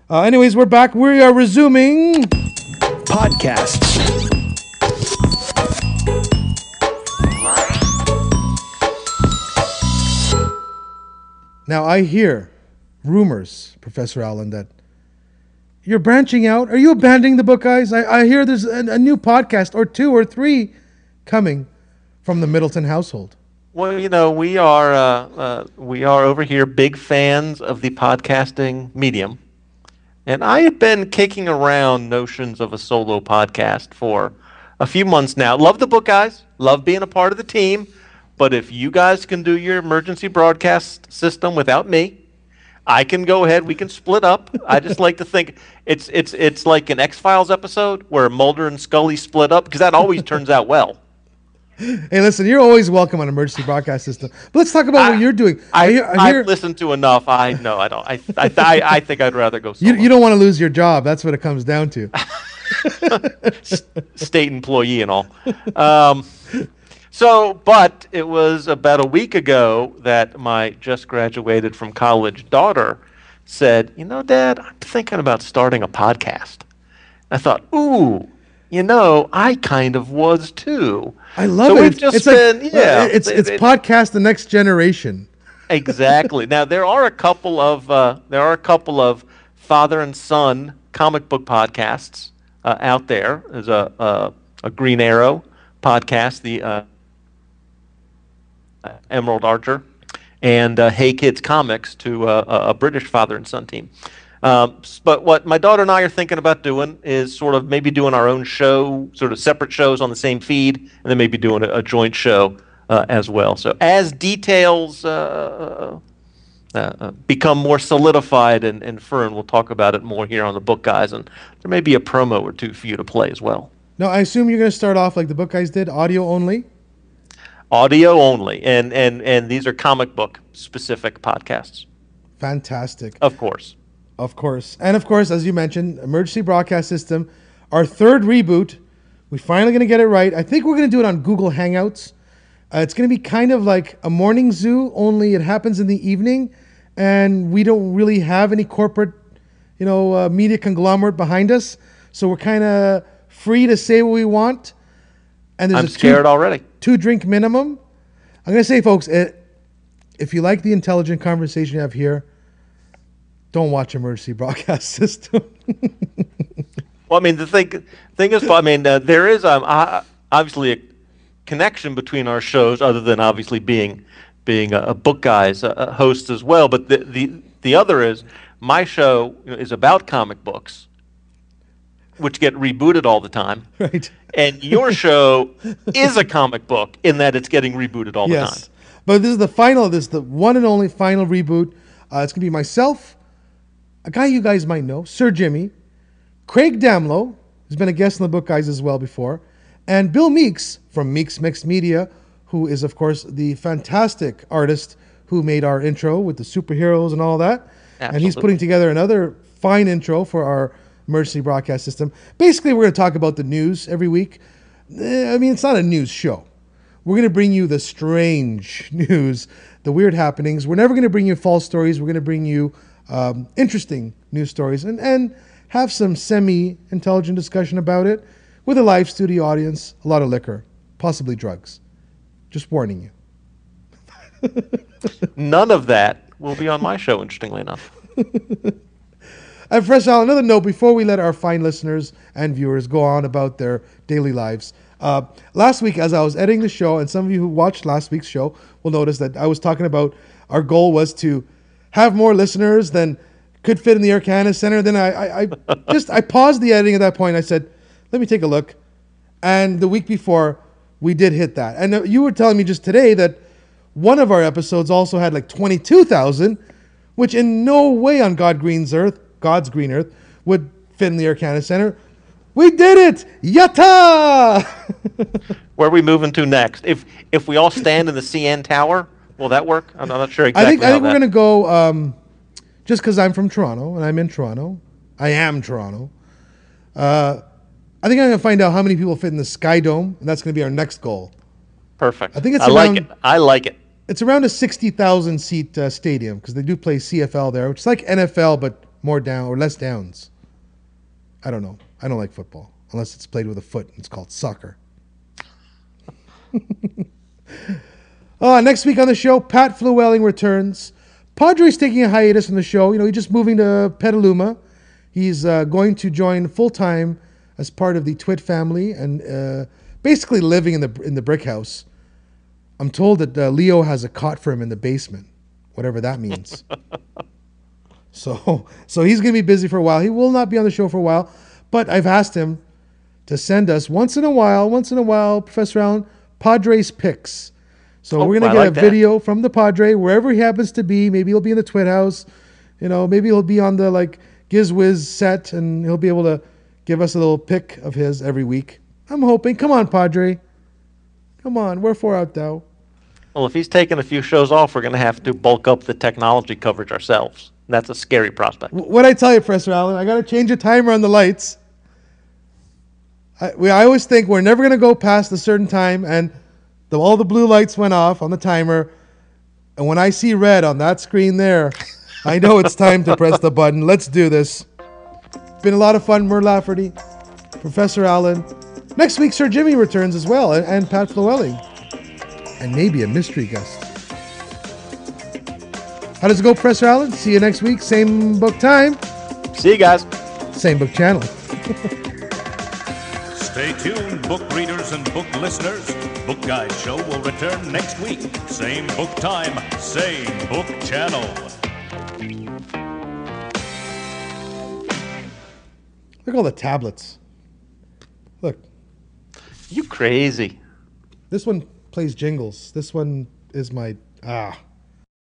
Uh, anyways, we're back. We are resuming. Podcasts. Now, I hear rumors, Professor Allen, that you're branching out. Are you abandoning the book, guys? I, I hear there's a, a new podcast or two or three coming from the Middleton household. Well, you know, we are uh, uh, we are over here big fans of the podcasting medium, and I have been kicking around notions of a solo podcast for a few months now. Love the book, guys. Love being a part of the team. But if you guys can do your emergency broadcast system without me, I can go ahead. We can split up. I just like to think it's it's it's like an X Files episode where Mulder and Scully split up because that always turns out well. Hey, listen, you're always welcome on emergency broadcast system. But let's talk about what you're doing. I, I hear, I I have listened to enough. I know. I don't. I, I, I, I think I'd rather go you, solo. you don't want to lose your job. That's what it comes down to. state employee and all. Um, so, but it was about a week ago that my just graduated from college daughter said, "You know, Dad, I'm thinking about starting a podcast." I thought, "Ooh, you know, I kind of was too. I love So it. we've It's, just it's like been- yeah, it's it- it's it- podcast the next generation. Exactly. now there are a couple of uh, there are a couple of father and son comic book podcasts uh, out there. There's a, a a Green Arrow podcast, the uh, uh, Emerald Archer, and uh, Hey Kids Comics to uh, a British father and son team. Um, but what my daughter and I are thinking about doing is sort of maybe doing our own show, sort of separate shows on the same feed, and then maybe doing a, a joint show uh, as well. So as details uh, uh, uh, become more solidified and, and firm, we'll talk about it more here on the Book Guys, and there may be a promo or two for you to play as well. No, I assume you're going to start off like the book guys did, audio only. Audio only, and and and these are comic book specific podcasts, Fantastic. of course. Of course. And of course, as you mentioned, emergency broadcast system, our third reboot. We're finally going to get it right. I think we're going to do it on Google Hangouts. Uh, it's going to be kind of like a morning zoo, only it happens in the evening, and we don't really have any corporate, you know, uh, media conglomerate behind us. So we're kind of free to say what we want. And there's I'm a two- scared already. two drink minimum. I'm going to say, folks, it, if you like the intelligent conversation you have here, don't watch emergency broadcast system. Well, I mean, the thing thing is, I mean, uh, there is um, uh, obviously a connection between our shows, other than obviously being being a, a book guy's uh, uh, host as well. But the the the other is my show is about comic books, which get rebooted all the time, right. and your show is a comic book in that it's getting rebooted all the time. Yes. But this is the final, this is the one and only final reboot. Uh, it's going to be myself, a guy you guys might know, Sir Jimmy, Craig Damlow, who's been a guest on the Book Guys as well before, and Bill Meeks from Meeks Mixed Media, who is, of course, the fantastic artist who made our intro with the superheroes and all that. And he's putting together another fine intro for our emergency broadcast system. Basically, we're going to talk about the news every week. Eh, I mean, it's not a news show. We're going to bring you the strange news, the weird happenings. We're never going to bring you false stories. We're going to bring you um, interesting news stories and, and have some semi intelligent discussion about it with a live studio audience, a lot of liquor, possibly drugs. Just warning you. None of that will be on my show. Interestingly enough. And first of all, another note before we let our fine listeners and viewers go on about their daily lives. Uh, last week, as I was editing the show, and some of you who watched last week's show will notice that I was talking about our goal was to have more listeners than could fit in the Air Canada Center. Then I, I, I just I paused the editing at that point. I said, "Let me take a look." And the week before, we did hit that. And uh, you were telling me just today that one of our episodes also had like twenty-two thousand, which in no way on God Green's Earth, God's green Earth, would fit in the Air Canada Center. We did it! Yatta! Where are we moving to next? If if we all stand in the CN Tower, will that work? I'm, I'm not sure I exactly. think I think we're gonna go um, just because I'm from Toronto and I'm in Toronto. I am Toronto. Uh, I think I'm gonna find out how many people fit in the Sky Dome, and that's gonna be our next goal. Perfect. I think it's I like around- it. I like it. It's around a sixty thousand seat uh, stadium because they do play CFL there, which is like NFL but more down or less downs. I don't know. I don't like football unless it's played with a foot. It's called soccer. uh, next week on the show, Pat Flewelling returns. Padre's taking a hiatus from the show. You know, he's just moving to Petaluma. He's uh, going to join full time as part of the Twit family and uh, basically living in the in the brick house. I'm told that uh, Leo has a cot for him in the basement, whatever that means. so, so he's going to be busy for a while. He will not be on the show for a while, but I've asked him to send us once in a while, once in a while, Professor Allen, Padres picks. So Oh, we're going to get like a that. video from the Padre wherever he happens to be. Maybe he'll be in the Twit house. You know, maybe he'll be on the like GizWiz set, and he'll be able to give us a little pick of his every week. I'm hoping. Come on, Padre. Come on. Wherefore art thou? Well, if he's taking a few shows off, we're going to have to bulk up the technology coverage ourselves. That's a scary prospect. What I tell you, Professor Allen, I got to change the timer on the lights. I, we, I always think we're never going to go past a certain time, and the, all the blue lights went off on the timer. And when I see red on that screen there, I know it's time to press the button. Let's do this. Been a lot of fun, Mur Lafferty, Professor Allen. Next week, Sir Jimmy returns as well, and, and Pat Flewelling, and maybe a mystery guest. How does it go, Professor Allen? See you next week, same book time, See you guys. same book channel. Stay tuned, book readers and book listeners. Book Guys Show will return next week. Same book time, same book channel. Look at all the tablets. Look, You crazy. this one plays jingles. This one is my ah.